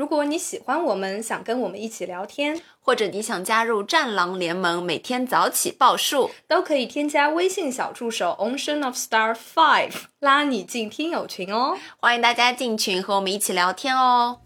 如果你喜欢我们，想跟我们一起聊天，或者你想加入战狼联盟，每天早起报数，都可以添加微信小助手 Ocean of Star Five，拉你进听友群哦。欢迎大家进群和我们一起聊天哦。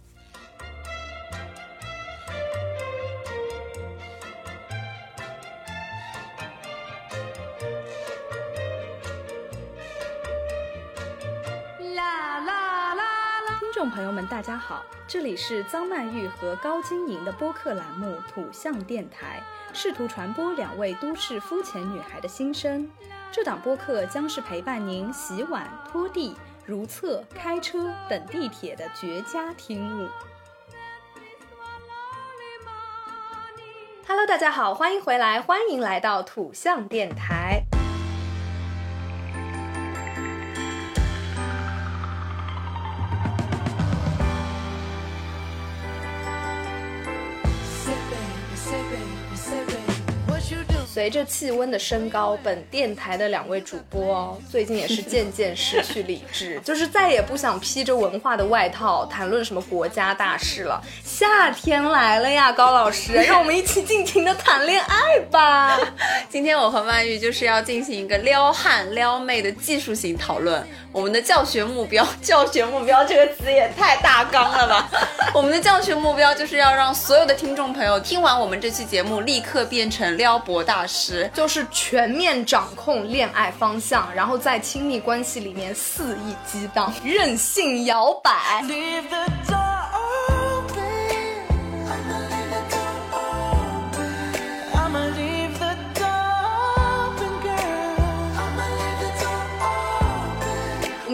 朋友们，大家好，这里是张曼玉和高晶莹的播客栏目《土象电台》，试图传播两位都市肤浅女孩的心声。这档播客将是陪伴您洗碗、拖地、如厕、开车、等地铁的绝佳听物。Hello，大家好，欢迎回来，欢迎来到土象电台。随着气温的升高，本电台的两位主播哦，最近也是渐渐失去理智，就是再也不想披着文化的外套谈论什么国家大事了。夏天来了呀，高老师，让我们一起尽情的谈恋爱吧。今天我和曼玉就是要进行一个撩汉撩妹的技术型讨论。我们的教学目标，教学目标这个词也太大纲了吧？我们的教学目标就是要让所有的听众朋友听完我们这期节目，立刻变成撩博大师，就是全面掌控恋爱方向，然后在亲密关系里面肆意激荡，任性摇摆。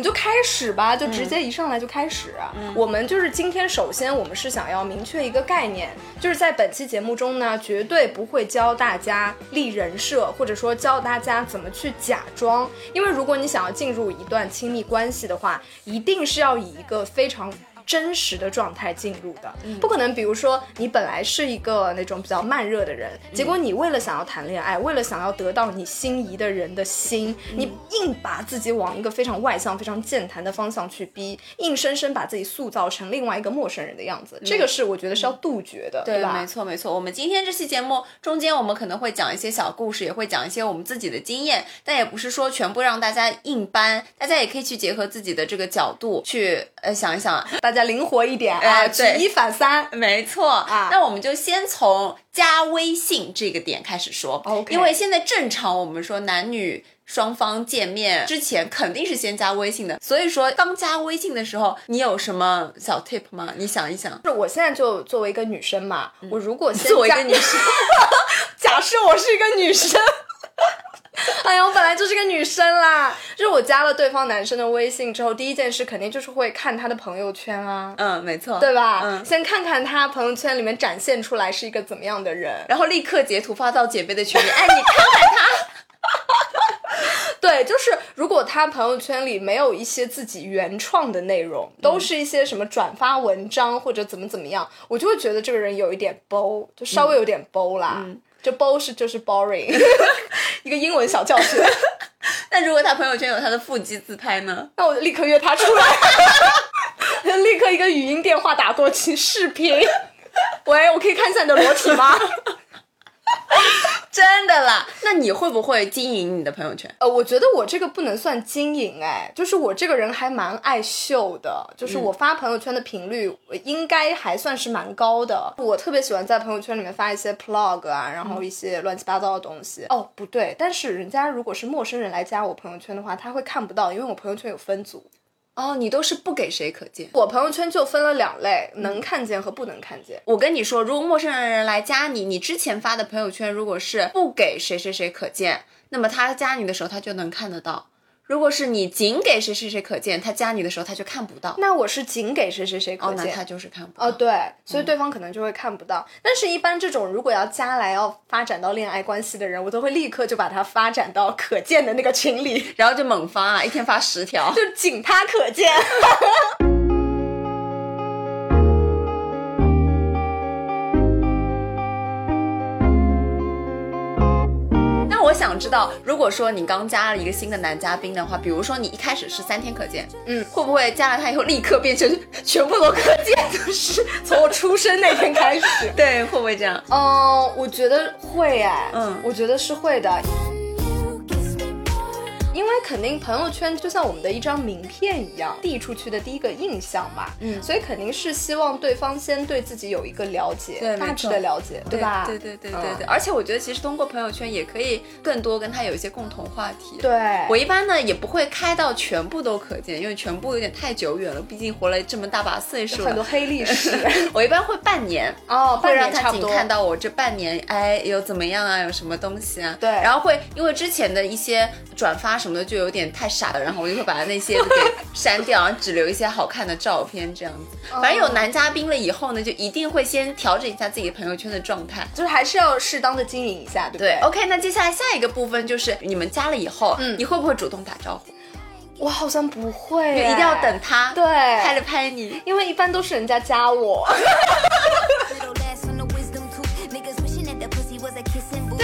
就开始吧，就直接一上来就开始。我们就是今天，首先我们是想要明确一个概念，就是在本期节目中呢，绝对不会教大家立人设，或者说教大家怎么去假装。因为如果你想要进入一段亲密关系的话，一定是要以一个非常。真实的状态进入的，不可能。比如说，你本来是一个那种比较慢热的人，结果你为了想要谈恋爱，为了想要得到你心仪的人的心，你硬把自己往一个非常外向、非常健谈的方向去逼，硬生生把自己塑造成另外一个陌生人的样子。这个是我觉得是要杜绝的，对吧？没错，没错。我们今天这期节目中间，我们可能会讲一些小故事，也会讲一些我们自己的经验，但也不是说全部让大家硬搬，大家也可以去结合自己的这个角度去呃想一想，大家。灵活一点啊，举一反三，没错啊。那我们就先从加微信这个点开始说，OK。因为现在正常我们说男女双方见面之前肯定是先加微信的，所以说刚加微信的时候，你有什么小 tip 吗？你想一想，是我现在就作为一个女生嘛，我如果作为一个女生，假设我是一个女生。哎呀，我本来就是个女生啦，就是我加了对方男生的微信之后，第一件事肯定就是会看他的朋友圈啊。嗯，没错，对吧？嗯，先看看他朋友圈里面展现出来是一个怎么样的人，然后立刻截图发到姐妹的群里。哎，你看看他。对，就是如果他朋友圈里没有一些自己原创的内容，都是一些什么转发文章或者怎么怎么样，我就会觉得这个人有一点 bow，就稍微有点 bow 啦。就 bow 是就是 boring，一个英文小教室。那如果他朋友圈有他的腹肌自拍呢？那我就立刻约他出来，立刻一个语音电话打过去，视频。喂，我可以看一下你的裸体吗？真的啦，那你会不会经营你的朋友圈？呃，我觉得我这个不能算经营，哎，就是我这个人还蛮爱秀的，就是我发朋友圈的频率应该还算是蛮高的。我特别喜欢在朋友圈里面发一些 plog 啊，然后一些乱七八糟的东西。哦，不对，但是人家如果是陌生人来加我朋友圈的话，他会看不到，因为我朋友圈有分组。哦，你都是不给谁可见？我朋友圈就分了两类，能看见和不能看见。我跟你说，如果陌生人来加你，你之前发的朋友圈如果是不给谁谁谁可见，那么他加你的时候他就能看得到。如果是你仅给谁谁谁可见，他加你的时候他就看不到。那我是仅给谁谁谁可见，那他就是看不到。哦，对，所以对方可能就会看不到。但是，一般这种如果要加来要发展到恋爱关系的人，我都会立刻就把他发展到可见的那个群里，然后就猛发，一天发十条，就仅他可见。我我想知道，如果说你刚加了一个新的男嘉宾的话，比如说你一开始是三天可见，嗯，会不会加了他以后立刻变成全部都可见？就 是从我出生那天开始。对，会不会这样？嗯，我觉得会哎，嗯我觉得是会的。因为肯定朋友圈就像我们的一张名片一样，递出去的第一个印象嘛，嗯所以肯定是希望对方先对自己有一个了解，对大致的了解，对吧？对对对对嗯对，而且我觉得其实通过朋友圈也可以更多跟他有一些共同话题。对，我一般呢也不会开到全部都可见，因为全部有点太久远了，毕竟活了这么大把岁数了很多。黑历史 我一般会半年，哦，会让他仅。看到我这半年，哎，有怎么样啊，有什么东西啊？对然后会因为之前的一些转发什么的就有点太傻了，然后我就会把那些给删掉，然后只留一些好看的照片这样子。哦反正有男嘉宾了以后呢，就一定会先调整一下自己朋友圈的状态。就是还是要适当的经营一下，对不对对，OK，那接下来下一个部分就是你们加了以后，嗯你会不会主动打招呼？我好像不会一定要等他对拍了拍你。因为一般都是人家加我，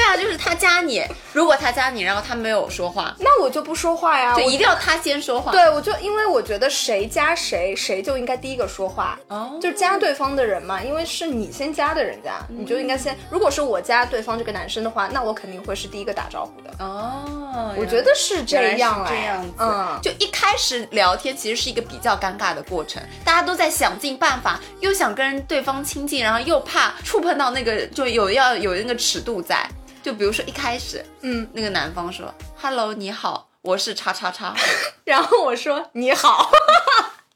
啊，就是他加你，如果他加你，然后他没有说话，那我就不说话呀，我就一定要他先说话。对，我就因为我觉得谁加谁，谁就应该第一个说话。哦就加对方的人嘛，因为是你先加的人家，你就应该先。如果是我加对方这个男生的话，那我肯定会是第一个打招呼的。哦，我觉得是这样哎，这样子。嗯，就一开始聊天其实是一个比较尴尬的过程，大家都在想尽办法，又想跟对方亲近，然后又怕触碰到那个，就有要有那个尺度在。就比如说一开始，嗯，那个男方说：“Hello，你好，我是叉叉叉。然后我说你好。”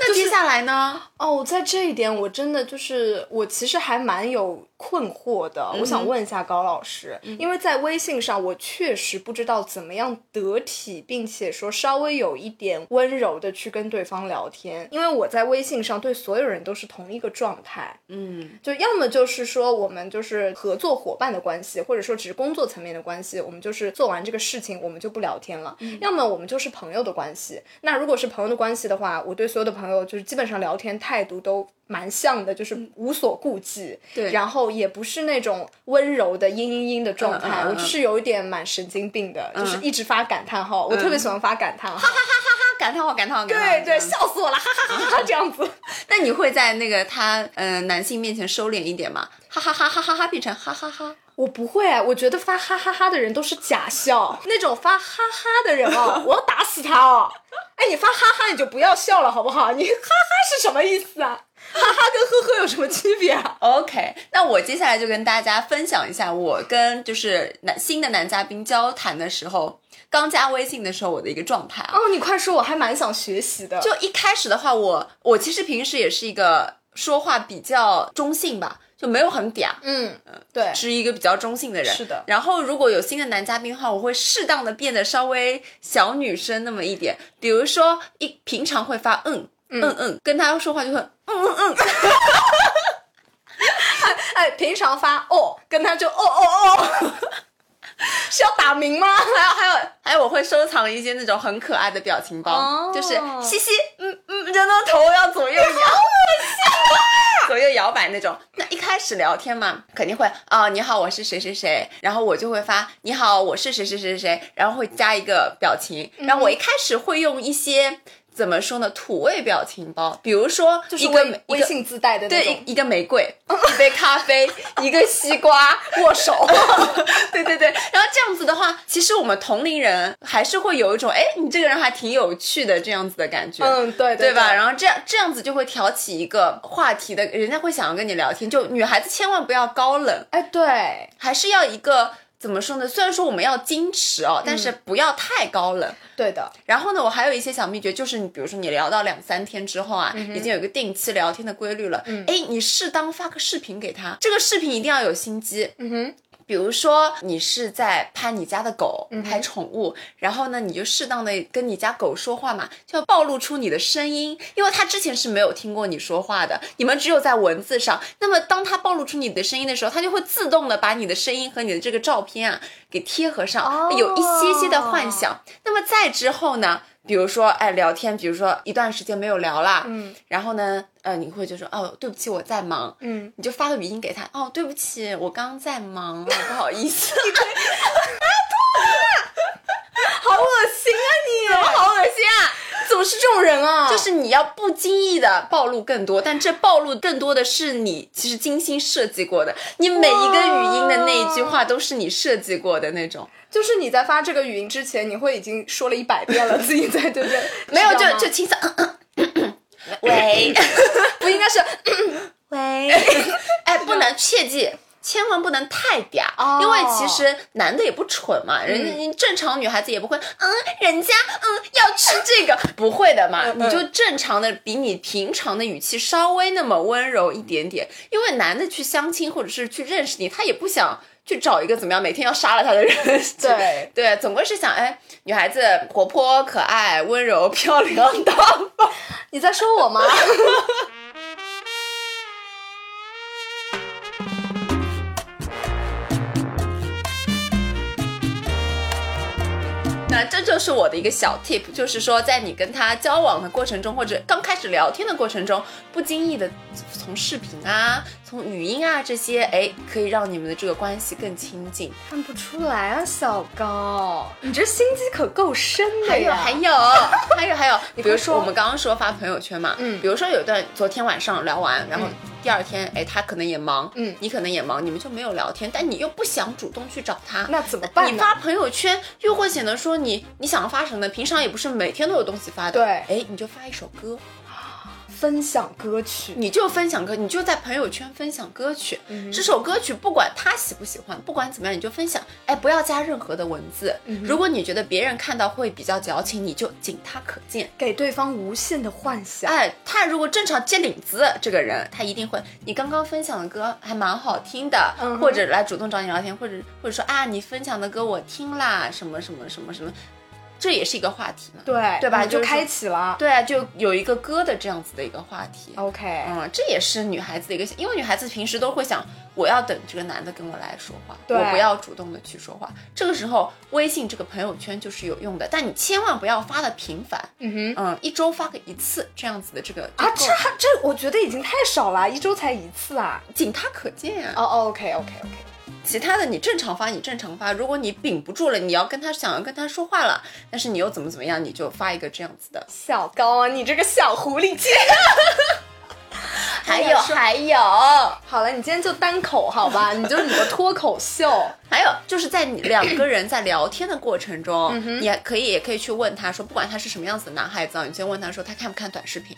那接下来呢？哦，在这一点我真的就是我其实还蛮有困惑的，我想问一下高老师，因为在微信上我确实不知道怎么样得体，并且说稍微有一点温柔的去跟对方聊天，因为我在微信上对所有人都是同一个状态，嗯，就要么就是说我们就是合作伙伴的关系，或者说只是工作层面的关系，我们就是做完这个事情我们就不聊天了；要么我们就是朋友的关系。那如果是朋友的关系的话，我对所有的朋友就是基本上聊天态度都蛮像的，就是无所顾忌，对然后也不是那种温柔的嘤嘤嘤的状态，我就是有一点蛮神经病的，就是一直发感叹号，我特别喜欢发感叹号，哈哈哈哈，感叹号，感叹号对对，笑死我了，哈哈哈哈哈，这样子。那你会在那个他呃男性面前收敛一点吗？哈哈哈哈哈哈变成哈哈哈。我不会，我觉得发哈哈哈的人都是假笑，那种发哈哈的人哦，我要打死他哦！哎，你发哈哈你就不要笑了好不好？你哈哈是什么意思啊？哈哈跟呵呵有什么区别啊？OK，那我接下来就跟大家分享一下我跟就是男新的男嘉宾交谈的时候，刚加微信的时候我的一个状态啊。哦，你快说，我还蛮想学习的。就一开始的话，我我其实平时也是一个说话比较中性吧，就没有很嗲，嗯，对，是一个比较中性的人。是的然后如果有新的男嘉宾的话，我会适当的变得稍微小女生那么一点，比如说一平常会发嗯嗯嗯，跟他说话就会嗯嗯嗯。哎，平常发哦，跟他就哦哦哦，是要打鸣吗？还有还有还有，我会收藏一些那种很可爱的表情包，哦就是嘻嘻，嗯嗯，人的头要左右摇，左右摇摆那种。那一开始聊天嘛，肯定会啊、你好，我是谁谁谁，然后我就会发你好，我是谁谁谁谁谁，然后会加一个表情，然后我一开始会用一些。怎么说呢？土味表情包，比如说就是一个微微信自带的那对种一一个玫瑰，一杯咖啡，一个西瓜，握手。对对对，然后这样子的话，其实我们同龄人还是会有一种，哎，你这个人还挺有趣的这样子的感觉，嗯，对对吧？然后这样这样子就会挑起一个话题的，人家会想要跟你聊天。就女孩子千万不要高冷，哎，对，还是要一个怎么说呢？虽然说我们要矜持哦，但是不要太高冷。对的，然后呢，我还有一些小秘诀，就是你比如说你聊到两三天之后啊，已经有一个定期聊天的规律了，哎、你适当发个视频给他，这个视频一定要有心机，嗯哼，比如说你是在拍你家的狗，拍宠物，然后呢，你就适当的跟你家狗说话嘛，就要暴露出你的声音，因为它之前是没有听过你说话的，你们只有在文字上。那么当它暴露出你的声音的时候，它就会自动的把你的声音和你的这个照片啊给贴合上，哦有一些些的幻想。那么再之后呢？比如说，哎，聊天，比如说一段时间没有聊啦，嗯，然后呢，呃，你会就说，哦，对不起，我在忙，嗯，你就发个语音给他，哦，对不起，我刚在忙，不好意思，啊，吐了好恶心啊你！好恶心啊！怎么是这种人啊？就是你要不经意的暴露更多，但这暴露更多的是你其实精心设计过的，你每一个语音的那一句话都是你设计过的那种，就是你在发这个语音之前，你会已经说了一百遍了，自己在对不对？没有就就轻松，喂。不应该是 喂，哎，不能切记。千万不能太嗲，哦。因为其实男的也不蠢嘛，人家正常女孩子也不会，嗯，人家嗯要吃这个，不会的嘛，嗯。你就正常的比你平常的语气稍微那么温柔一点点，因为男的去相亲或者是去认识你，他也不想去找一个怎么样每天要杀了他的人，对 对，总归是想，哎，女孩子活泼可爱、温柔漂亮大方。你在说我吗？那这就是我的一个小 tip，就是说，在你跟他交往的过程中，或者刚开始聊天的过程中，不经意的从视频啊、从语音啊这些，哎，可以让你们的这个关系更亲近。看不出来啊，小高，你这心机可够深的还有！还有还有还有，你 比如说说我们刚刚说发朋友圈嘛，嗯比如说有一段昨天晚上聊完，然后第二天，哎，他可能也忙，嗯你可能也忙，你们就没有聊天，但你又不想主动去找他，那怎么办呢你发朋友圈又会显得说你你想要发什么呢？平常也不是每天都有东西发的，对哎，你就发一首歌，分享歌曲，你就分享歌，你就在朋友圈分享歌曲。嗯这首歌曲不管他喜不喜欢，不管怎么样，你就分享。哎，不要加任何的文字。嗯如果你觉得别人看到会比较矫情，你就仅他可见。给对方无限的幻想。哎，他如果正常接领子，这个人他一定会，你刚刚分享的歌还蛮好听的，嗯或者来主动找你聊天，或者或者说啊，你分享的歌我听啦，什么什么什么什么，这也是一个话题嘛。对对吧就开启了。对啊，就有一个歌的这样子的一个话题。OK，嗯，这也是女孩子的一个，因为女孩子平时都会想，我要等这个男的跟我来说话，对我不要主动的去说话。这个时候，微信这个朋友圈就是有用的，但你千万不要发的频繁，嗯哼。嗯，一周发个一次这样子的这个啊，这还这我觉得已经太少了，一周才一次啊。仅他可见啊。哦哦，OK OK OK，其他的你正常发，你正常发。如果你顶不住了，你要跟他想要跟他说话了，但是你又怎么怎么样，你就发一个这样子的。小高啊，你这个小狐狸精。还有还有好了，你今天就单口好吧？你就是你的脱口秀。还有，就是在你两个人在聊天的过程中，嗯你还可以也可以去问他说，不管他是什么样子的男孩子啊，你先问他说他看不看短视频。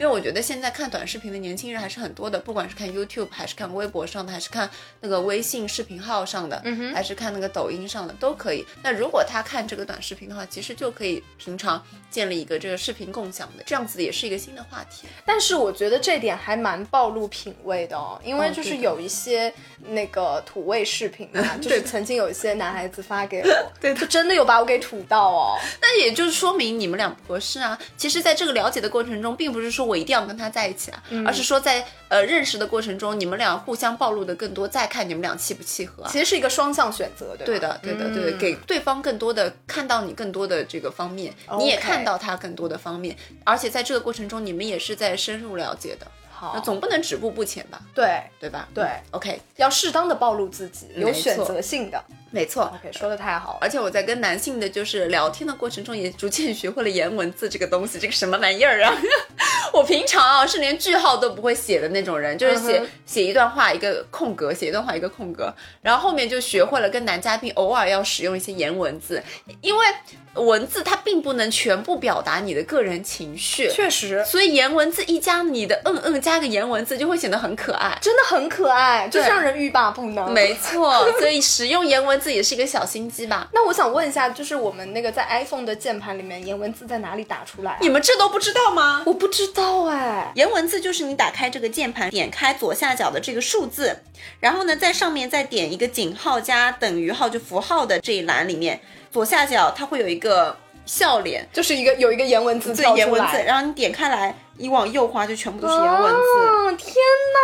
因为我觉得现在看短视频的年轻人还是很多的，不管是看 YouTube 还是看微博上的，还是看那个微信视频号上的，嗯还是看那个抖音上的，都可以。那如果他看这个短视频的话，其实就可以平常建立一个这个视频共享的，这样子也是一个新的话题。但是我觉得这点还蛮暴露品味的哦，因为就是有一些那个土味视频啊，就是曾经有一些男孩子发给我，对他真的有把我给土到哦。那也就是说明你们俩不合适啊。其实，在这个了解的过程中，并不是说我一定要跟他在一起啊，而是说在呃认识的过程中，你们俩互相暴露的更多，再看你们俩契不契合啊。其实是一个双向选择，对？对的，对的，对的，嗯。给对方更多的看到你更多的这个方面，你也看到他更多的方面，而且在这个过程中，你们也是在深入了解的，好。那，总不能止步不前吧，对，对吧？对嗯，OK，要适当的暴露自己，有选择性的。没错。OK，说的太好了。而且我在跟男性的就是聊天的过程中，也逐渐学会了颜文字这个东西，这个什么玩意儿啊？我平常啊是连句号都不会写的那种人，就是写、写一段话一个空格，写一段话一个空格，然后后面就学会了跟男嘉宾偶尔要使用一些颜文字，因为文字它并不能全部表达你的个人情绪，确实，所以颜文字一加你的嗯嗯加个颜文字就会显得很可爱。真的很可爱，就是让人欲罢不能。没错，所以使用颜文字也是一个小心机吧。那我想问一下，就是我们那个在 iPhone 的键盘里面，颜文字在哪里打出来、啊？你们这都不知道吗？我不知道哎。颜文字就是你打开这个键盘，点开左下角的这个数字，然后呢，在上面再点一个井号加等于号，就符号的这一栏里面，左下角它会有一个笑脸，就是一个有一个颜文字对颜文字，然后你点开来，你往右滑就全部都是颜文字。哦，天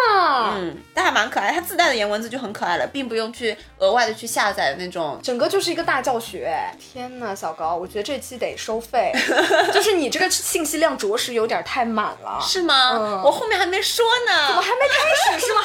哪！嗯，但还蛮蛮可爱，它自带的颜文字就很可爱了，并不用去额外的去下载那种。整个就是一个大教学。天呐，小高，我觉得这期得收费，就是你这个信息量着实有点太满了。是吗？嗯我后面还没说呢，怎么还没开始是吗？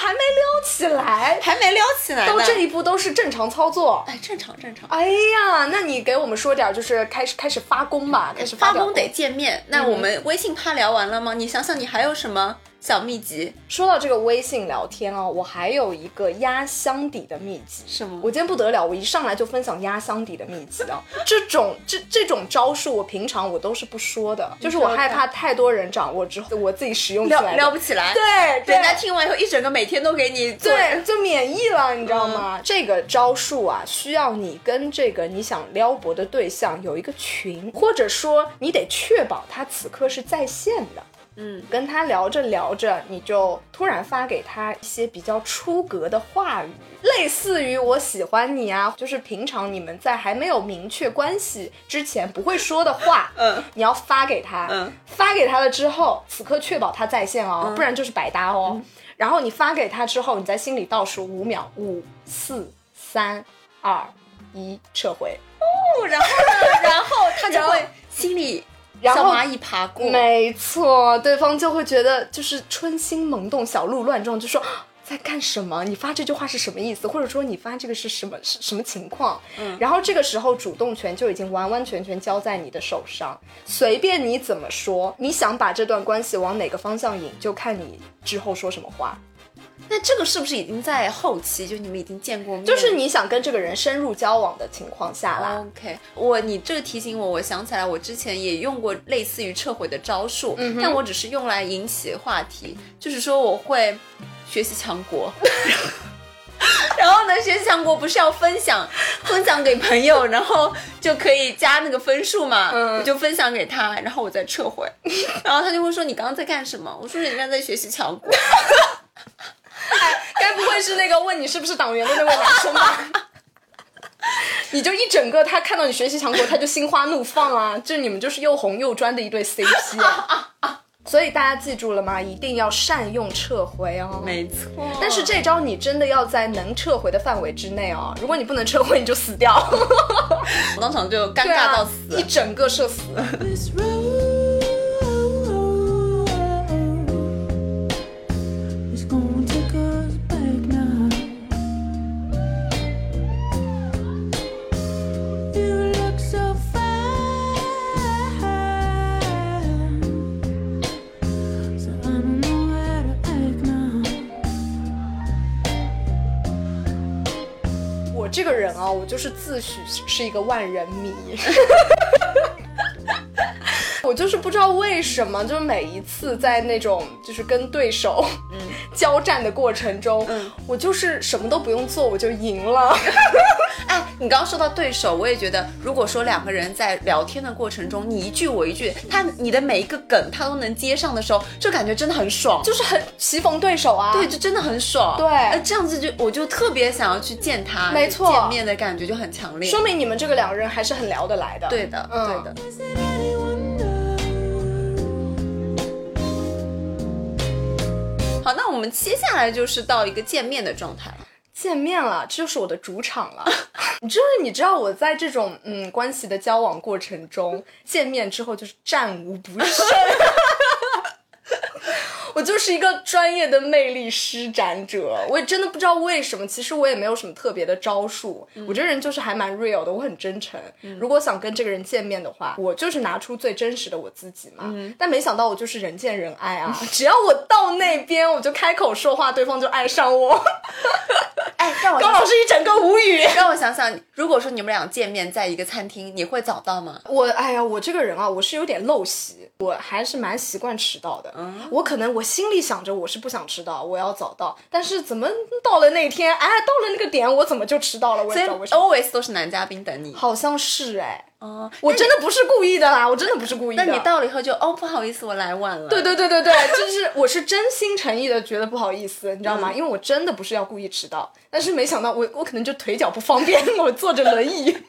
起来，还没撩起来呢。到这一步都是正常操作。哎，正常正常。哎呀，那你给我们说点儿，就是开始开始发功吧，开始点发功得见面。那我们微信趴聊完了吗？你想想，你还有什么小秘籍？说到这个微信聊天哦，我还有一个压箱底的秘籍。什么我今天不得了，我一上来就分享压箱底的秘籍啊。这种这这种招数，我平常我都是不说的，就是我害怕太多人掌握之后，我自己使用起撩来撩不起来。对，对人家听完以后一整个每天都给你。对，就免疫了，你知道吗？这个招数啊，需要你跟这个你想撩拨的对象有一个群，或者说你得确保他此刻是在线的。嗯，跟他聊着聊着，你就突然发给他一些比较出格的话语，类似于“我喜欢你”啊，就是平常你们在还没有明确关系之前不会说的话，嗯，你要发给他，嗯，发给他了之后，此刻确保他在线哦，不然就是百搭哦。然后你发给他之后，你在心里倒数五秒，五、四、三、二、一，撤回。哦然后呢？然后他就会心里然后小蚂蚁爬过。没错，对方就会觉得就是春心萌动，小鹿乱撞，就说。啊在干什么？你发这句话是什么意思？或者说你发这个是什么是什么情况？嗯，然后这个时候主动权就已经完完全全交在你的手上，随便你怎么说，你想把这段关系往哪个方向引，就看你之后说什么话。那这个是不是已经在后期？就你们已经见过面？就是你想跟这个人深入交往的情况下啦。OK，我你这个提醒我，我想起来，我之前也用过类似于撤回的招数，但我只是用来引起话题，就是说我会学习强国。然后呢，学习强国不是要分享，分享给朋友，然后就可以加那个分数嘛。嗯我就分享给他，然后我再撤回，然后他就会说你刚刚在干什么？我说人家在学习强国。该不会是那个问你是不是党员的那位男生吧？你就一整个，他看到你学习强国，他就心花怒放啊！就你们就是又红又专的一对 CP 啊！所以大家记住了吗？一定要善用撤回哦。没错，但是这招你真的要在能撤回的范围之内哦。如果你不能撤回，你就死掉，我当场就尴尬到死。一整个社死。这个人啊，我就是自诩是一个万人迷。我就是不知道为什么，就是每一次在那种就是跟对手嗯 交战的过程中，嗯我就是什么都不用做，我就赢了。哎，你刚刚说到对手，我也觉得，如果说两个人在聊天的过程中，你一句我一句，他你的每一个梗他都能接上的时候，就感觉真的很爽。就是很棋逢对手啊。对，就真的很爽。对那这样子就我就特别想要去见他，没错见面的感觉就很强烈。说明你们这个两个人还是很聊得来的。对的，嗯对的。好，那我们接下来就是到一个见面的状态了。见面了，这就是我的主场了。你 就是你知道我在这种嗯关系的交往过程中，见面之后就是战无不胜。我就是一个专业的魅力施展者，我也真的不知道为什么。其实我也没有什么特别的招数，我这人就是还蛮 real 的，我很真诚。如果想跟这个人见面的话，我就是拿出最真实的我自己嘛。但没想到我就是人见人爱啊！只要我到那边，我就开口说话，对方就爱上我。哎，让我高老师一整个无语。让 我想想，如果说你们俩见面在一个餐厅，你会早到吗？我哎呀，我这个人啊，我是有点陋习，我还是蛮习惯迟到的。嗯我可能我心里想着我是不想迟到，我要早到，但是怎么到了那天，哎，到了那个点，我怎么就迟到了？我也所以不知道为什么。always 都是男嘉宾等你。好像是哎，哦，我真的不是故意的啦，我真的不是故意的。那你到了以后就哦，不好意思，我来晚了。对对对对对，就是我是真心诚意的觉得不好意思，你知道吗？因为我真的不是要故意迟到，但是没想到我我可能就腿脚不方便，我坐着轮椅。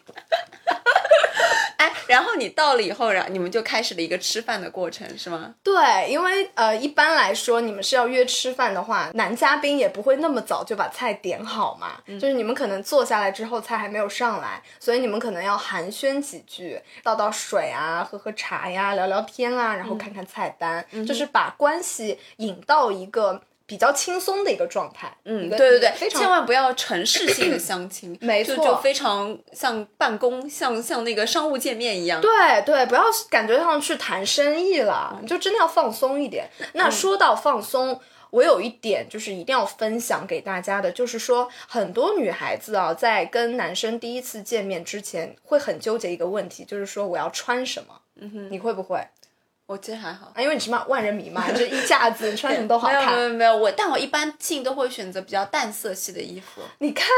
哎，然后你到了以后，然后你们就开始了一个吃饭的过程，是吗？对，因为呃，一般来说，你们是要约吃饭的话，男嘉宾也不会那么早就把菜点好嘛。就是你们可能坐下来之后，菜还没有上来，所以你们可能要寒暄几句，倒倒水啊，喝喝茶呀，聊聊天啊，然后看看菜单，就是把关系引到一个比较轻松的一个状态。嗯，对对对，千万不要城市性的相亲，没错就就非常像办公，像像那个商务见面一样。对对，不要感觉上去谈生意了，你就真的要放松一点。那说到放松。我有一点就是一定要分享给大家的，就是说很多女孩子啊，在跟男生第一次见面之前，会很纠结一个问题，就是说我要穿什么。嗯哼，你会不会？我其实还好。啊，因为你是嘛万人迷嘛，这一架子，你穿什么都好看没有没。有没有，我但我一般性都会选择比较淡色系的衣服。你看，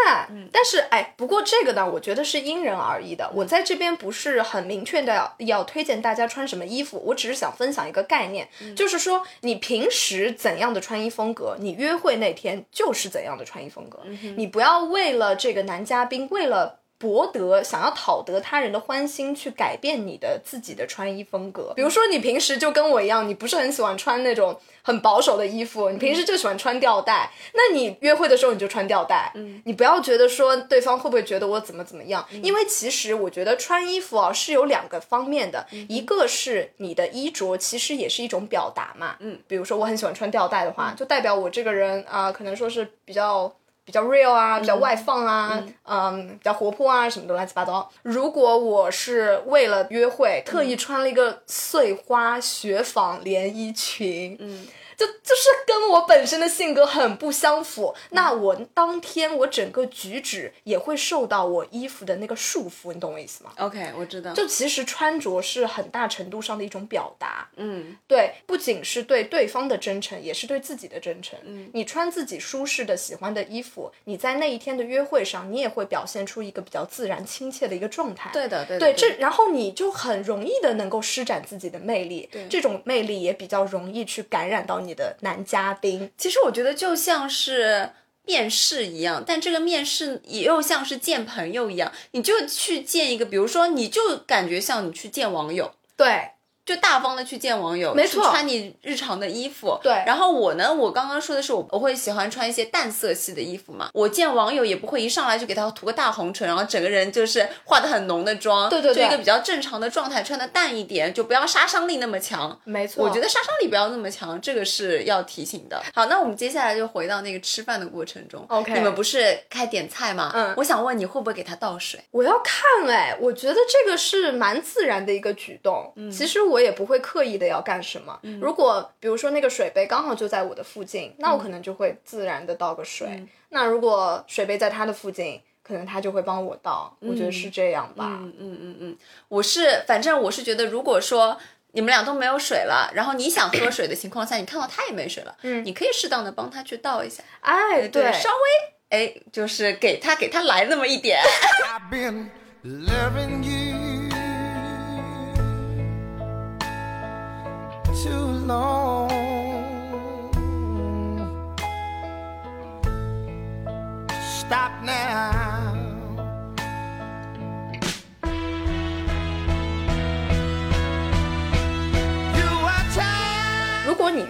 但是哎，不过这个呢，我觉得是因人而异的。我在这边不是很明确的要要推荐大家穿什么衣服，我只是想分享一个概念，就是说你平时怎样的穿衣风格，你约会那天就是怎样的穿衣风格。你不要为了这个男嘉宾，为了。博得想要讨得他人的欢心，去改变你的自己的穿衣风格。比如说，你平时就跟我一样，你不是很喜欢穿那种很保守的衣服，你平时就喜欢穿吊带。那你约会的时候你就穿吊带，嗯，你不要觉得说对方会不会觉得我怎么怎么样，因为其实我觉得穿衣服啊是有两个方面的，一个是你的衣着其实也是一种表达嘛，嗯，比如说我很喜欢穿吊带的话，就代表我这个人啊、可能说是比较。比较 real 啊，比较外放啊，嗯比较活泼啊，什么的乱七八糟。如果我是为了约会，特意穿了一个碎花雪纺连衣裙，嗯。就就是跟我本身的性格很不相符，那我当天我整个举止也会受到我衣服的那个束缚，你懂我意思吗？OK，我知道。就其实穿着是很大程度上的一种表达，嗯，对，不仅是对对方的真诚，也是对自己的真诚。嗯，你穿自己舒适的、喜欢的衣服，你在那一天的约会上，你也会表现出一个比较自然、亲切的一个状态。对的，对的。对，这然后你就很容易的能够施展自己的魅力，这种魅力也比较容易去感染到你的男嘉宾。其实我觉得就像是面试一样，但这个面试也又像是见朋友一样，你就去见一个，比如说，你就感觉像你去见网友，对，就大方的去见网友，没错穿你日常的衣服。对然后我呢，我刚刚说的是我我会喜欢穿一些淡色系的衣服嘛。我见网友也不会一上来就给他涂个大红唇，然后整个人就是化的很浓的妆，对对对就一个比较正常的状态，穿的淡一点，就不要杀伤力那么强。没错。我觉得杀伤力不要那么强，这个是要提醒的。好，那我们接下来就回到那个吃饭的过程中。OK 你们不是开点菜吗？嗯我想问你会不会给他倒水？我要看哎，我觉得这个是蛮自然的一个举动。嗯其实我也不会刻意的要干什么。如果比如说那个水杯刚好就在我的附近，那我可能就会自然的倒个水。嗯那如果水杯在他的附近，可能他就会帮我倒。我觉得是这样吧。嗯嗯嗯嗯，我是反正我是觉得，如果说你们俩都没有水了，然后你想喝水的情况下，你看到他也没水了，嗯，你可以适当的帮他去倒一下，哎，对，稍微哎，就是给他给他来那么一点。Too long. Stop now.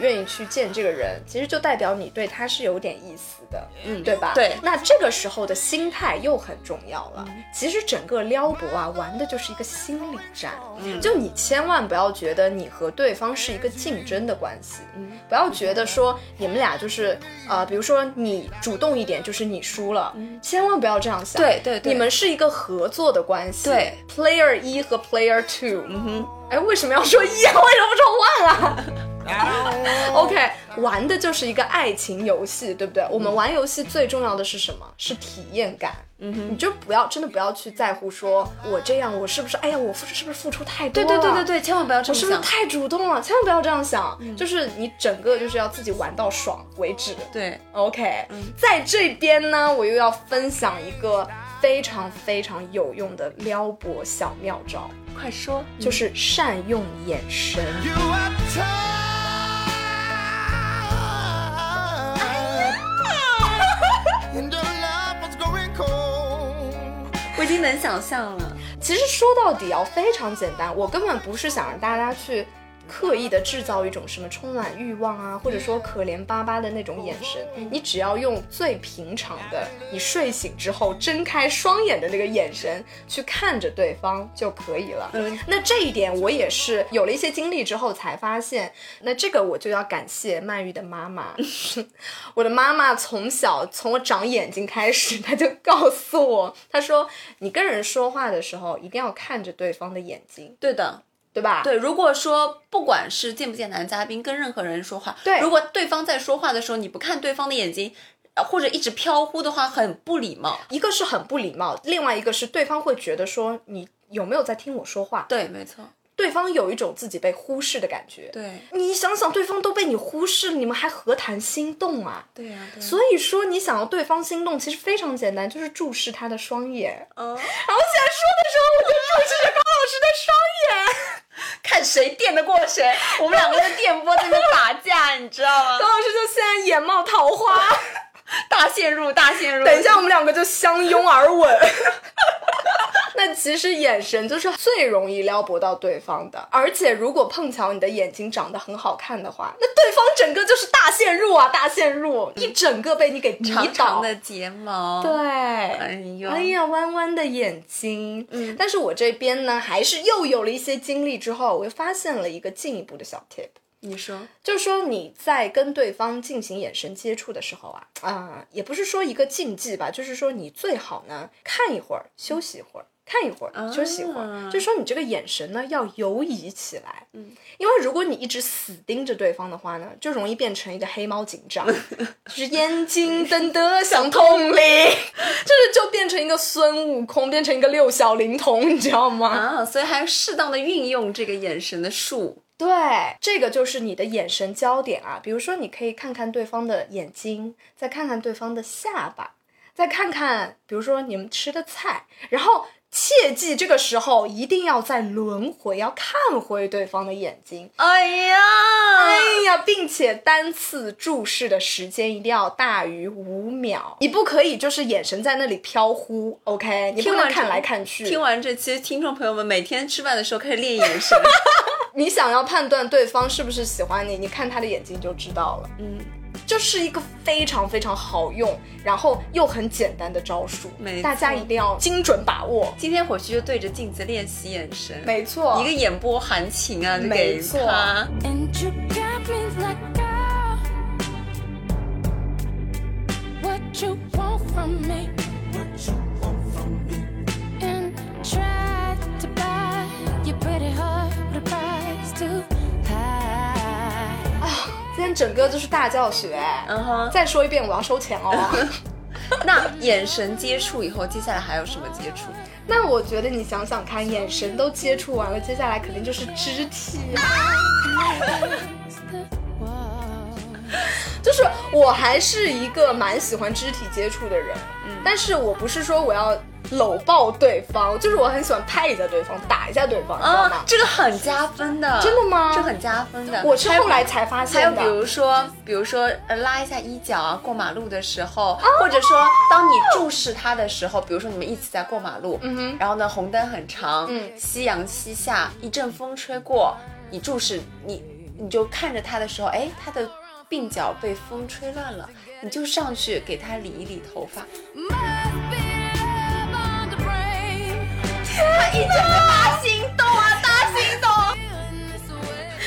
愿意去见这个人，其实就代表你对他是有点意思的，嗯，对吧？对那这个时候的心态又很重要了。其实整个撩拨啊，玩的就是一个心理战。嗯，就你千万不要觉得你和对方是一个竞争的关系，嗯，不要觉得说你们俩就是呃，比如说你主动一点就是你输了，千万不要这样想。对对对你们是一个合作的关系。对，Player 一和 Player Two，嗯哼，哎，为什么要说一啊？为什么不说 one 啊？OK，玩的就是一个爱情游戏，对不对？我们玩游戏最重要的是什么？是体验感。嗯哼，你就不要真的不要去在乎说我这样我是不是哎呀我付出是不是付出太多对了？对对对对，千万不要这样想。我是不是太主动了？千万不要这样想，就是你整个就是要自己玩到爽为止。对，OK，、在这边呢，我又要分享一个非常非常有用的撩拨小妙招，快说。就是善用眼神。you 能想象了。其实说到底啊，非常简单，我根本不是想让大家去。刻意的制造一种什么充满欲望啊，或者说可怜巴巴的那种眼神，你只要用最平常的，你睡醒之后睁开双眼的那个眼神去看着对方就可以了。嗯，那这一点我也是有了一些经历之后才发现，那这个我就要感谢曼玉的妈妈。我的妈妈从小从我长眼睛开始，她就告诉我，她说你跟人说话的时候一定要看着对方的眼睛，对的，对吧？对，如果说不管是见不见男嘉宾跟任何人说话，对如果对方在说话的时候你不看对方的眼睛，呃或者一直飘忽的话，很不礼貌。一个是很不礼貌，另外一个是对方会觉得说你有没有在听我说话，对，没错，对方有一种自己被忽视的感觉。对，你想想，对方都被你忽视了，你们还何谈心动啊？对呀、所以说，你想要对方心动，其实非常简单，就是注视他的双眼。嗯，然后现在说的时候，我就注视着高老师的双眼。看谁电得过谁，我们两个在电波在那打架，你知道吗高？老师就现在眼冒桃花，大陷入，大陷入。等一下我们两个就相拥而吻。那其实眼神就是最容易撩拨到对方的，而且如果碰巧你的眼睛长得很好看的话，那对方整个就是大陷入啊，大陷入，一整个被你给迷倒。长长的睫毛，对，哎呦，哎呀，弯弯的眼睛。嗯但是我这边呢，还是又有了一些经历之后，我又发现了一个进一步的小 tip。你说，就是说你在跟对方进行眼神接触的时候啊，啊、也不是说一个禁忌吧，就是说你最好呢看一会儿，休息一会儿。看一会儿，休息一会儿，啊就说你这个眼神呢要游移起来，嗯，因为如果你一直死盯着对方的话呢，就容易变成一个黑猫警长，就是眼睛瞪得像铜铃，就是就变成一个孙悟空，变成一个六小龄童，你知道吗？啊，所以还要适当的运用这个眼神的术。对，这个就是你的眼神焦点啊。比如说，你可以看看对方的眼睛，再看看对方的下巴，再看看，比如说你们吃的菜，然后切记这个时候一定要再轮回，要看回对方的眼睛。哎呀，哎呀，并且单次注视的时间一定要大于五秒，你不可以就是眼神在那里飘忽，OK？你不能看来看去。听完这期，听众朋友们每天吃饭的时候可以练眼神。你想要判断对方是不是喜欢你，你看他的眼睛就知道了。嗯，就是一个非常非常好用，然后又很简单的招数。没，错。大家一定要精准把握。今天回去就对着镜子练习眼神，没错，一个眼波含情啊，没错。他。整个就是大教学。嗯哼，再说一遍，我要收钱哦。那眼神接触以后，接下来还有什么接触？那我觉得你想想看，眼神都接触完了，接下来肯定就是肢体啊。就是我还是一个蛮喜欢肢体接触的人，嗯，但是我不是说我要搂抱对方，就是我很喜欢拍一下对方，打一下对方，你知道吗啊，？这个很加分的，真的吗这很加分的。我是后来才发现的还有。比如说，比如说呃拉一下衣角啊，过马路的时候，哦或者说当你注视他的时候，比如说你们一起在过马路，嗯哼然后呢红灯很长，嗯夕阳西下，一阵风吹过，你注视你你就看着他的时候，哎，他的鬓角被风吹乱了，你就上去给他理一理头发，Must 一整个大心动啊，大心动.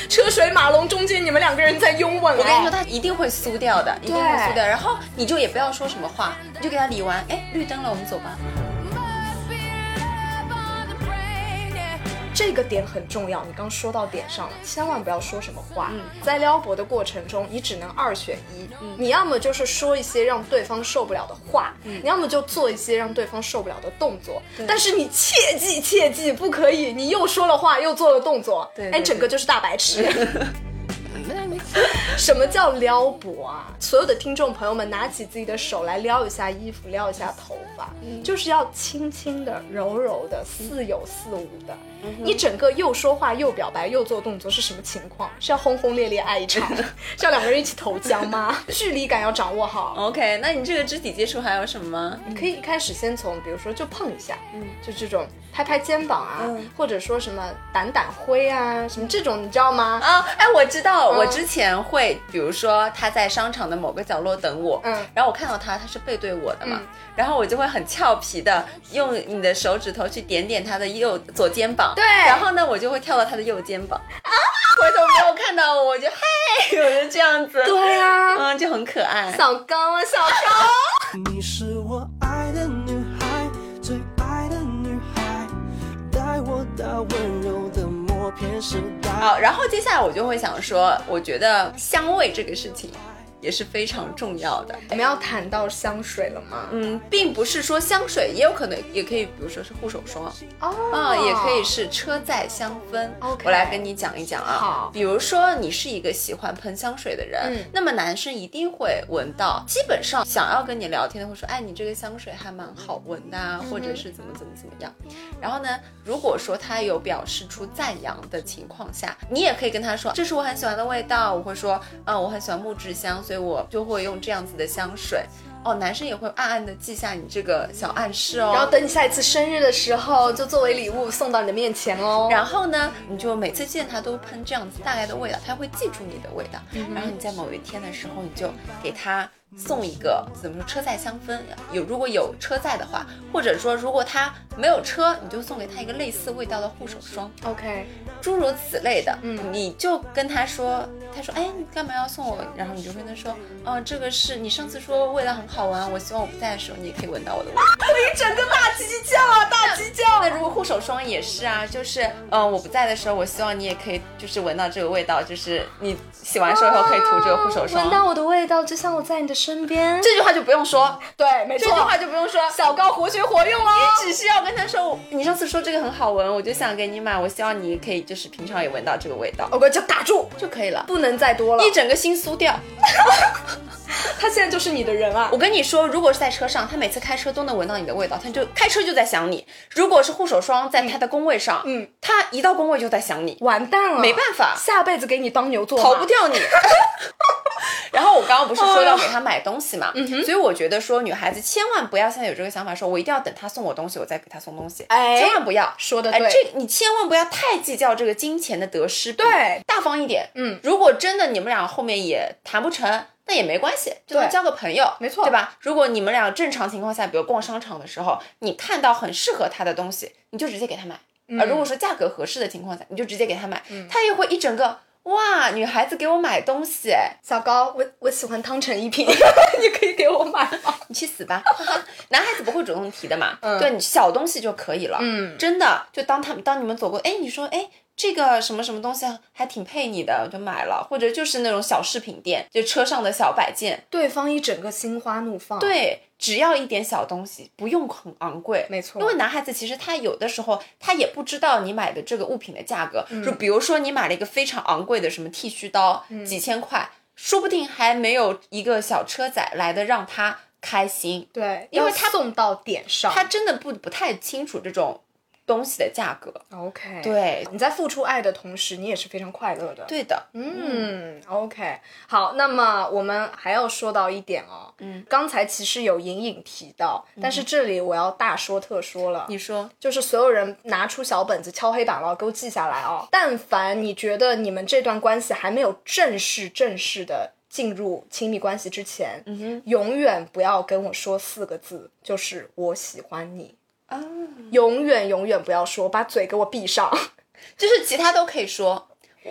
车水马龙中间，你们两个人在拥吻。我跟你说，哎他一定会酥掉的，一定会酥掉。然后你就也不要说什么话，你就给他理完，哎，绿灯了，我们走吧。这个点很重要，你刚说到点上了，千万不要说什么话。嗯在撩拨的过程中，你只能二选一，你要么就是说一些让对方受不了的话，嗯你要么就做一些让对方受不了的动作。但是你切记切记，不可以，你又说了话又做了动作，哎，对对整个就是大白痴。什么叫撩拨啊？所有的听众朋友们，拿起自己的手来撩一下衣服，撩一下头发，就是要轻轻的、柔柔的、似有似无的。你整个又说话又表白又做动作是什么情况？是要轰轰烈烈爱一场？是要两个人一起投江吗？距离感要掌握好。OK，那你这个肢体接触还有什么吗？你可以一开始先从，比如说就碰一下，嗯，就这种拍拍肩膀啊，嗯或者说什么掸掸灰啊，什么这种，你知道吗？啊，哎，我知道，嗯我之前会，比如说他在商场的某个角落等我，嗯然后我看到他，他是背对我的嘛，然后我就会很俏皮的用你的手指头去点点他的右左肩膀，对然后呢，我就会跳到他的右肩膀，啊，回头没有看到我，我就嘿，我就这样子，对啊，嗯，就很可爱。小高啊，小高。你是我爱的女孩，最爱的女孩，带我到温柔的默片时代。好，然后接下来我就会想说，我觉得香味这个事情也是非常重要的。我们要谈到香水了吗？嗯，并不是说香水，也有可能也可以，比如说是护手霜，哦啊、也可以是车载香氛。OK 我来跟你讲一讲啊。好比如说你是一个喜欢喷香水的人，嗯那么男生一定会闻到，基本上想要跟你聊天的会说，哎，你这个香水还蛮好闻的、啊，或者是怎么怎么怎么样。然后呢，如果说他有表示出赞扬的情况下，你也可以跟他说，这是我很喜欢的味道。我会说，嗯，我很喜欢木质香，所以我就会用这样子的香水。哦，男生也会暗暗的记下你这个小暗示哦。然后等你下一次生日的时候，就作为礼物送到你的面前哦。然后呢，你就每次见他都喷这样子大概的味道，他会记住你的味道。然后你在某一天的时候，你就给他送一个怎么说车载香氛，有如果有车载的话，或者说如果他没有车，你就送给他一个类似味道的护手霜，OK，诸如此类的。嗯你就跟他说，他说，哎，你干嘛要送我？然后你就跟他说，哦，这个是你上次说味道很好闻，我希望我不在的时候你也可以闻到我的味道。我一整个大鸡叫啊，大鸡叫！那如果护手霜也是啊，就是嗯、呃我不在的时候，我希望你也可以就是闻到这个味道，就是你洗完手以后可以涂这个护手霜。闻到我的味道，就像我在你的身边。这句话就不用说，对，没错，这句话就不用说。小高活学活用哦。你只需要跟他说，你上次说这个很好闻，我就想给你买，我希望你可以就是平常也闻到这个味道我就打住，就可以了，不能再多了。一整个心酥掉。他现在就是你的人啊我。跟你说，如果是在车上，他每次开车都能闻到你的味道，他就开车就在想你。如果是护手霜在他的工位上，嗯，他一到工位就在想你，完蛋了，没办法下辈子给你当牛做马逃不。掉你。然后我刚刚不是说要给他买东西嘛，所以我觉得说女孩子千万不要现在有这个想法，说我一定要等他送我东西，我再给他送东西，哎千万不要。哎，说的对这你千万不要太计较这个金钱的得失，对大方一点。嗯，如果真的你们俩后面也谈不成，那也没关系，就当交个朋友，没错对吧？如果你们俩正常情况下，比如逛商场的时候，你看到很适合他的东西，你就直接给他买。嗯如果说价格合适的情况下，你就直接给他买，他也会一整个哇，女孩子给我买东西，哎，小高，我我喜欢汤臣一品，你可以给我买吗？你去死吧！男孩子不会主动提的嘛，嗯对你小东西就可以了。嗯真的，就当他们当你们走过，哎，你说，哎，这个什么什么东西还挺配你的，我就买了，或者就是那种小饰品店，就车上的小摆件，对方一整个心花怒放。，对，只要一点小东西，不用很昂贵，没错因为男孩子其实他有的时候他也不知道你买的这个物品的价格，嗯就比如说你买了一个非常昂贵的什么剃须刀，几千块，说不定还没有一个小车载来的让他开心。对，因为他要送到点上。他真的不不太清楚这种东西的价格。OK，对你在付出爱的同时，你也是非常快乐的。，对的，嗯，OK，好，那么我们还要说到一点哦，嗯，刚才其实有隐隐提到，但是这里我要大说特说了，你说，就是所有人拿出小本子敲黑板了，给我记下来哦。但凡你觉得你们这段关系还没有正式正式的进入亲密关系之前，永远不要跟我说四个字，就是我喜欢你。啊，永远永远不要说，把嘴给我闭上。就是其他都可以说，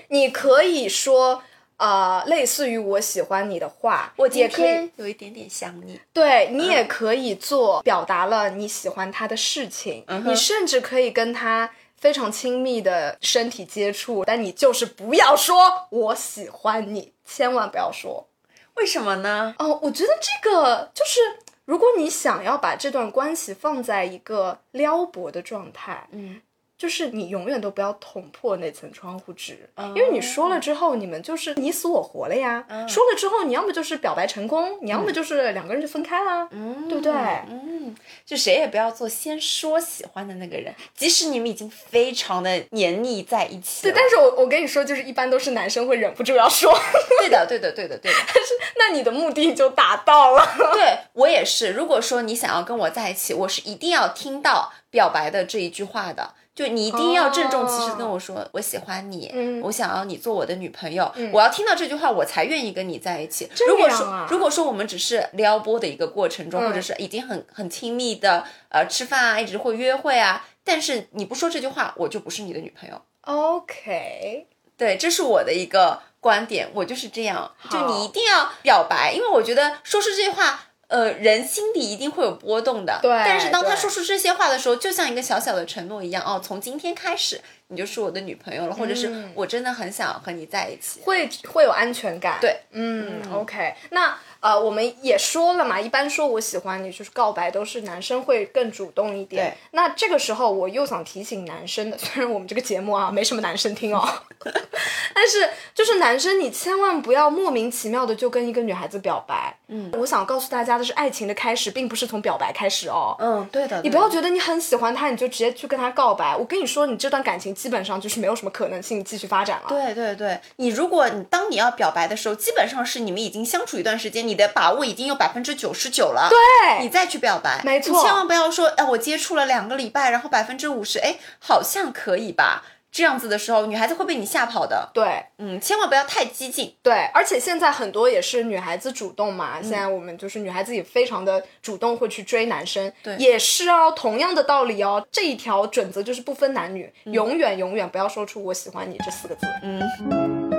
你可以说，呃，类似于我喜欢你的话，我今也可以，天有一点点想你。对你也可以做表达了你喜欢他的事情，你甚至可以跟他非常亲密的身体接触，但你就是不要说我喜欢你，千万不要说。为什么呢？哦，我觉得这个就是，如果你想要把这段关系放在一个撩拨的状态，嗯，就是你永远都不要捅破那层窗户纸，哦因为你说了之后，你们就是你死我活了呀。嗯说了之后，你要么就是表白成功，你要么就是两个人就分开啦，对不对？嗯，就谁也不要做先说喜欢的那个人，即使你们已经非常的黏腻在一起对，但是我我跟你说，就是一般都是男生会忍不住要说，对的，对的，对的，对的。但是那你的目的就达到了。对我也是。如果说你想要跟我在一起，我是一定要听到表白的这一句话的。就你一定要郑重其事地跟我说、我喜欢你，嗯我想要你做我的女朋友，我要听到这句话，我才愿意跟你在一起。这如果说如果说我们只是撩拨的一个过程中，嗯或者是已经很很亲密的呃吃饭啊，一直会约会啊，但是你不说这句话，我就不是你的女朋友。OK，对，这是我的一个观点，我就是这样，就你一定要表白，因为我觉得说出这句话。呃，人心里一定会有波动的，对但是当他说出这些话的时候，就像一个小小的承诺一样，哦，从今天开始你就是我的女朋友了，或者是嗯我真的很想和你在一起。会会有安全感。对，嗯 o k 那呃，我们也说了嘛，一般说我喜欢你，就是告白都是男生会更主动一点。对那这个时候我又想提醒男生的，虽然我们这个节目啊没什么男生听哦，但是就是男生你千万不要莫名其妙的就跟一个女孩子表白。嗯，我想告诉大家的是，爱情的开始并不是从表白开始哦。嗯，对的，你不要觉得你很喜欢他，你就直接去跟他告白。我跟你说，你这段感情基本上就是没有什么可能性继续发展了。对对对，你如果你当你要表白的时候，基本上是你们已经相处一段时间，你的把握已经有百分之九十九了。对你再去表白，没错你千万不要说，哎，我接触了两个礼拜，然后百分之五十，哎，好像可以吧？这样子的时候，女孩子会被你吓跑的。对嗯，千万不要太激进。对，而且现在很多也是女孩子主动嗯嘛，现在我们就是女孩子也非常的主动会去追男生，对也是哦，同样的道理哦，这一条准则就是不分男女，嗯永远永远不要说出我喜欢你这四个字。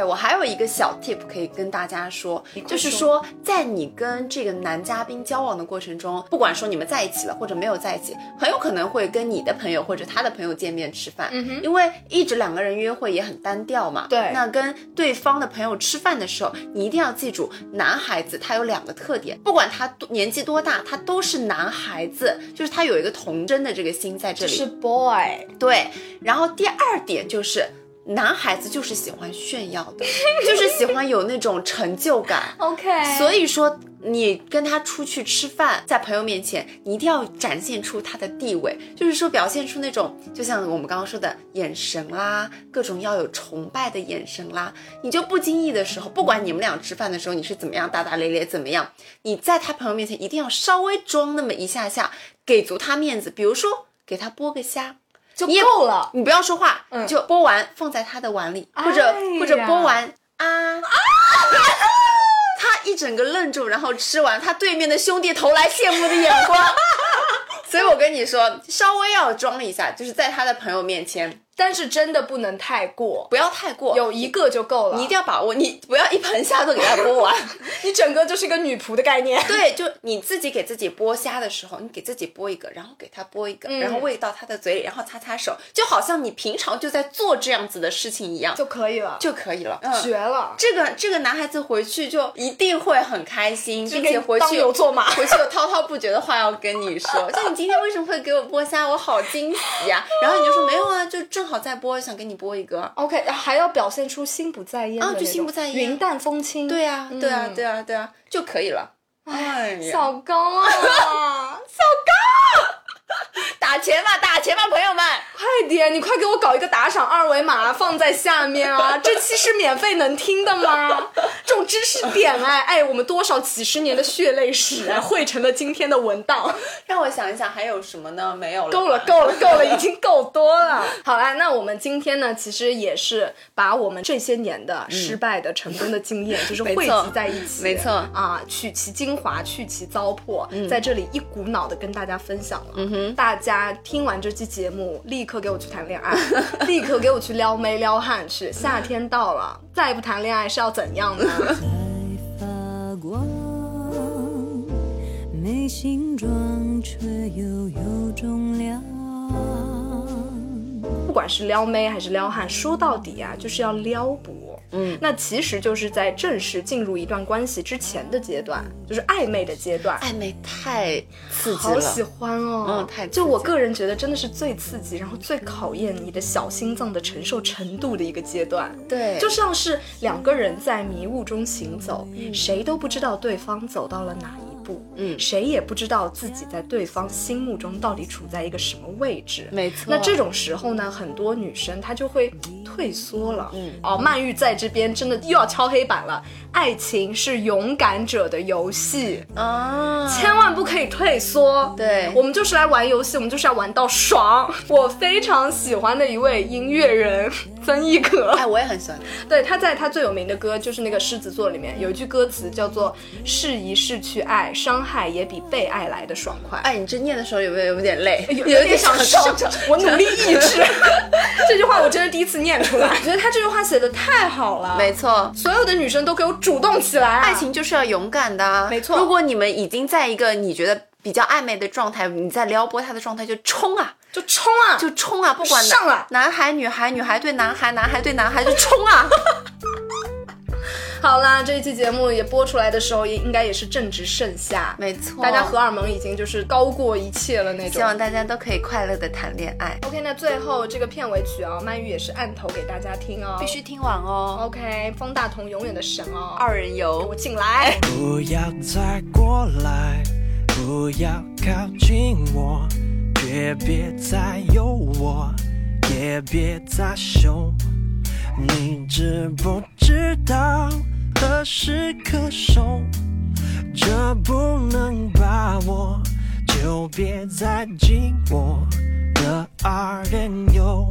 对，我还有一个小 tip 可以跟大家说，就是说，在你跟这个男嘉宾交往的过程中，不管说你们在一起了或者没有在一起，很有可能会跟你的朋友或者他的朋友见面吃饭，嗯、因为一直两个人约会也很单调嘛。对那跟对方的朋友吃饭的时候，你一定要记住，男孩子他有两个特点，不管他年纪多大，他都是男孩子，就是他有一个童真的这个心在这里。是 boy，对，然后第二点就是。男孩子就是喜欢炫耀的，就是喜欢有那种成就感。OK，所以说，你跟他出去吃饭，在朋友面前，你一定要展现出他的地位，就是说表现出那种，就像我们刚刚说的眼神啦，各种要有崇拜的眼神啦。你就不经意的时候，不管你们俩吃饭的时候你是怎么样大大咧咧怎么样，你在他朋友面前一定要稍微装那么一下下，给足他面子。比如说，给他剥个虾。就够了。你不要说话，嗯就剥完放在他的碗里，或者、哎或者剥完啊。他一整个愣住，然后吃完，他对面的兄弟投来羡慕的眼光。所以我跟你说，稍微要装一下，就是在他的朋友面前，但是真的不能太过，不要太过，有一个就够了。你一定要把握，你不要一盆虾都给它剥完。你整个就是一个女仆的概念。对，就你自己给自己剥虾的时候，你给自己剥一个，然后给它剥一个，嗯然后喂到它的嘴里，然后擦擦手，就好像你平常就在做这样子的事情一样，就可以了，就可以了。嗯绝了。这个这个男孩子回去就一定会很开心，并且回去牛做马回去有滔滔不绝的话要跟你说，就你今天为什么会给我剥虾，我好惊喜呀、然后你就说没有啊，就正好在播，想给你播一个。OK，还要表现出心不在焉的啊就心不在焉云淡风轻。对啊，对啊，嗯对啊，对啊，就可以了。哎呀，小高啊，打钱吧，打钱吧，朋友们。快点，你快给我搞一个打赏二维码放在下面啊！这期是免费能听的吗？这种知识点哎哎，我们多少几十年的血泪史哎，汇成了今天的文档。让我想一想，还有什么呢？没有了。够了，。够了，够了，已经够多了。好啦，那我们今天呢，其实也是把我们这些年的失败的、成功的经验，就是汇集在一起，没错啊，取其精华，去其糟粕，在这里一股脑的跟大家分享了。嗯哼，大家听完这期节目，立刻给我去谈恋爱，立刻给我去撩妹撩汉去。夏天到了，再不谈恋爱是要怎样呢？在发光，没形状却又有重量。不管是撩妹还是撩汉，说到底啊，就是要撩拨。嗯，那其实就是在正式进入一段关系之前的阶段，就是暧昧的阶段。暧昧太刺激了，好喜欢哦！嗯太刺激就我个人觉得真的是最刺激，然后最考验你的小心脏的承受程度的一个阶段。对就像是两个人在迷雾中行走，谁都不知道对方走到了哪一步，嗯谁也不知道自己在对方心目中到底处在一个什么位置。没错那这种时候呢，很多女生她就会退缩了。嗯，哦，曼玉在这边真的又要敲黑板了。爱情是勇敢者的游戏，啊，千万不可以退缩。对我们就是来玩游戏，我们就是要玩到爽。我非常喜欢的一位音乐人曾轶可，哎，我也很喜欢。对，他在他最有名的歌就是那个狮子座里面有一句歌词叫做“试一试去爱，伤害也比被爱来的爽快”。哎，你这念的时候有没有有点累？有 有点想笑笑，我努力抑制。这句话我真的第一次念出来，我觉得他这句话写的太好了。没错。所有的女生都给我主动起来啊！爱情就是要勇敢的、啊，没错如果你们已经在一个你觉得比较暧昧的状态，你在撩拨他的状态，就冲啊，就冲啊！就冲啊，不管上来男孩、女孩、女孩对男孩、男孩对男孩，就冲啊！好啦，这一期节目也播出来的时候，也应该也是正值盛夏，没错，大家荷尔蒙已经就是高过一切了那种。希望大家都可以快乐的谈恋爱，OK，那最后这个片尾曲哦，曼玉也是按头给大家听哦，必须听完哦。OK，方大同永远的神哦，二人游我，进来。不要再过来，不要靠近我，也别再有我，也别再凶。你知不知道何时可收？这不能把握，就别再寂寞的二人游。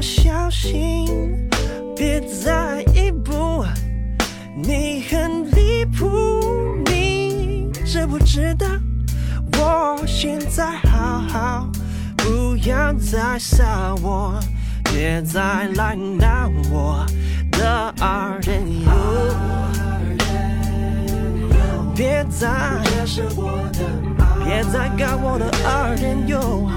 小心，别再一步。你很离谱，你知不知道？我现在好好，不要再杀我，别再来拿我的二人游，别再别再搞我的二人游。